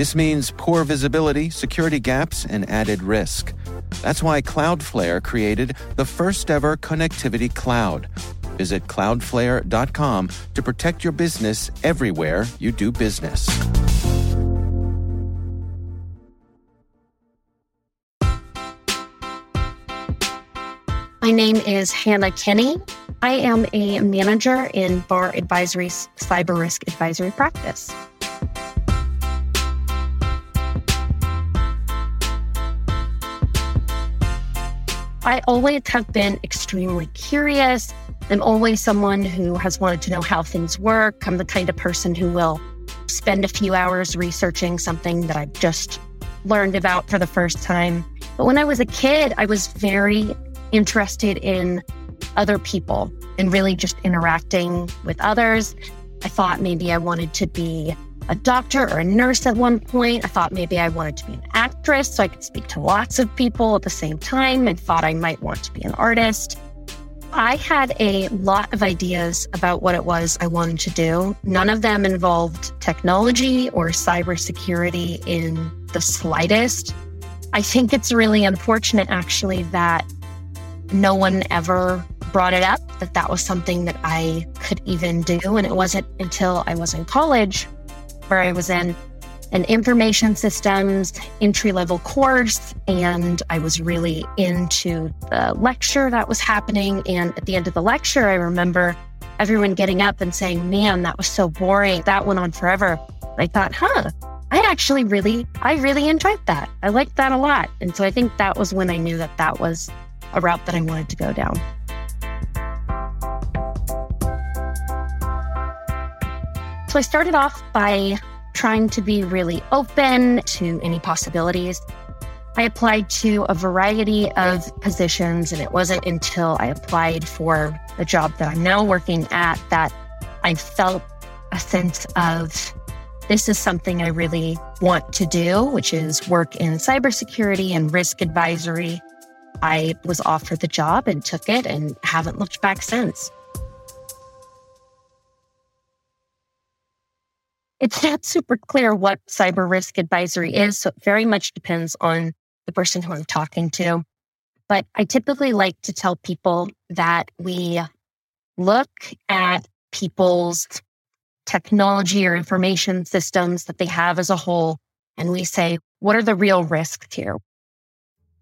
This means poor visibility, security gaps, and added risk. That's why Cloudflare created the first ever connectivity cloud. Visit cloudflare.com to protect your business everywhere you do business. My name is Hannah Kenney. I am a manager in BARR Advisory's cyber risk advisory practice. I always have been extremely curious. I'm always someone who has wanted to know how things work. I'm the kind of person who will spend a few hours researching something that I've just learned about for the first time. But when I was a kid, I was very interested in other people and really just interacting with others. I thought maybe I wanted to be a doctor or a nurse at one point. I thought maybe I wanted to be an actress so I could speak to lots of people at the same time and thought I might want to be an artist. I had a lot of ideas about what it was I wanted to do. None of them involved technology or cybersecurity in the slightest. I think it's really unfortunate, actually, that no one ever brought it up that that was something that I could even do. And it wasn't until I was in college where I was in an information systems entry level course. And I was really into the lecture that was happening. And at the end of the lecture, I remember everyone getting up and saying, Man, that was so boring. That went on forever. I thought, huh, I actually really, I really enjoyed that. I liked that a lot. And so I think that was when I knew that that was a route that I wanted to go down. So I started off by trying to be really open to any possibilities. I applied to a variety of positions, and it wasn't until I applied for the job that I'm now working at that I felt a sense of this is something I really want to do, which is work in cybersecurity and risk advisory. I was offered the job and took it and haven't looked back since. It's not super clear what cyber risk advisory is, so it very much depends on the person who I'm talking to. But I typically like to tell people that we look at people's technology or information systems that they have as a whole, and we say, what are the real risks here?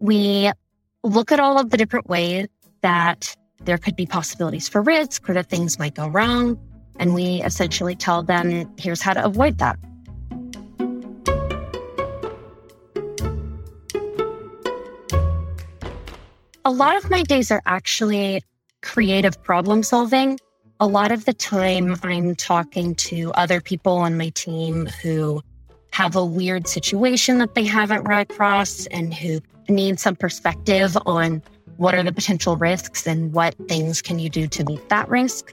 We look at all of the different ways that there could be possibilities for risk or that things might go wrong. And we essentially tell them, here's how to avoid that. A lot of my days are actually creative problem solving. A lot of the time, I'm talking to other people on my team who have a weird situation that they haven't run across and who need some perspective on what are the potential risks and what things can you do to meet that risk.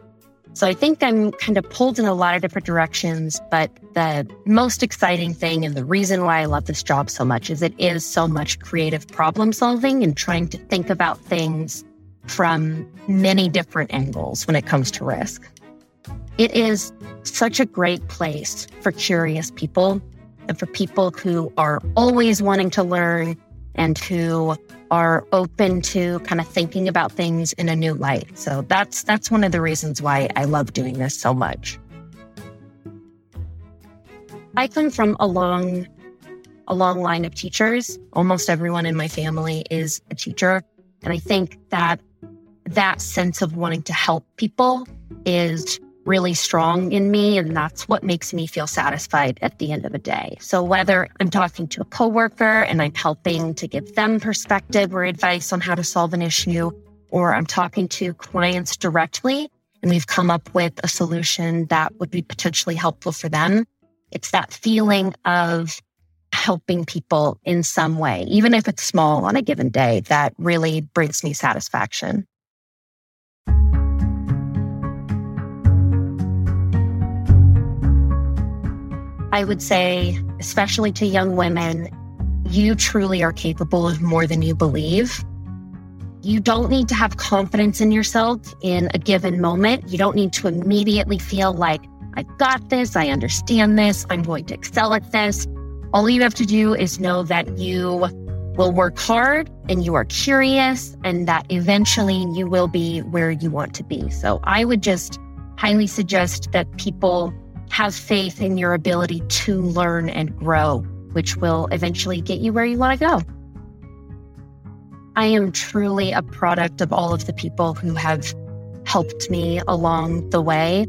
So I think I'm kind of pulled in a lot of different directions, but the most exciting thing and the reason why I love this job so much is it is so much creative problem solving and trying to think about things from many different angles when it comes to risk. It is such a great place for curious people and for people who are always wanting to learn and who are open to kind of thinking about things in a new light. So that's that's one of the reasons why I love doing this so much. I come from a long a long line of teachers. Almost everyone in my family is a teacher, and I think that that sense of wanting to help people is really strong in me. And that's what makes me feel satisfied at the end of the day. So whether I'm talking to a coworker and I'm helping to give them perspective or advice on how to solve an issue, or I'm talking to clients directly and we've come up with a solution that would be potentially helpful for them. It's that feeling of helping people in some way, even if it's small on a given day, that really brings me satisfaction. I would say, especially to young women, you truly are capable of more than you believe. You don't need to have confidence in yourself in a given moment. You don't need to immediately feel like, I've got this, I understand this, I'm going to excel at this. All you have to do is know that you will work hard and you are curious and that eventually you will be where you want to be. So I would just highly suggest that people have faith in your ability to learn and grow, which will eventually get you where you want to go. I am truly a product of all of the people who have helped me along the way.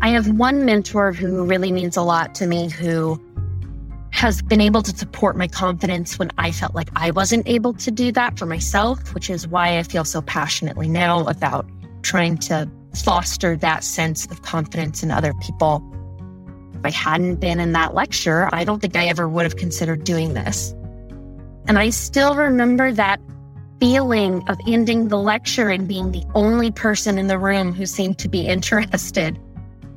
I have one mentor who really means a lot to me who has been able to support my confidence when I felt like I wasn't able to do that for myself, which is why I feel so passionately now about trying to foster that sense of confidence in other people. If I hadn't been in that lecture, I don't think I ever would have considered doing this. And I still remember that feeling of ending the lecture and being the only person in the room who seemed to be interested.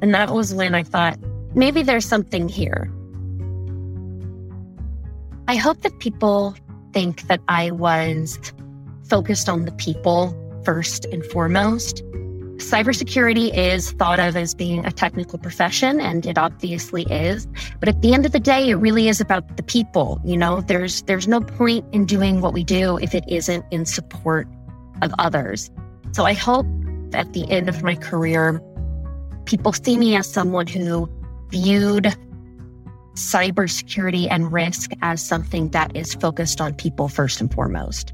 And that was when I thought, maybe there's something here. I hope that people think that I was focused on the people first and foremost cybersecurity is thought of as being a technical profession, and it obviously is. But at the end of the day, it really is about the people. You know, there's there's no point in doing what we do if it isn't in support of others. So I hope at the end of my career, people see me as someone who viewed cybersecurity and risk as something that is focused on people first and foremost.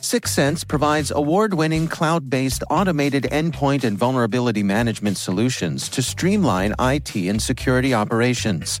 Syxsense provides award winning cloud based automated endpoint and vulnerability management solutions to streamline IT and security operations.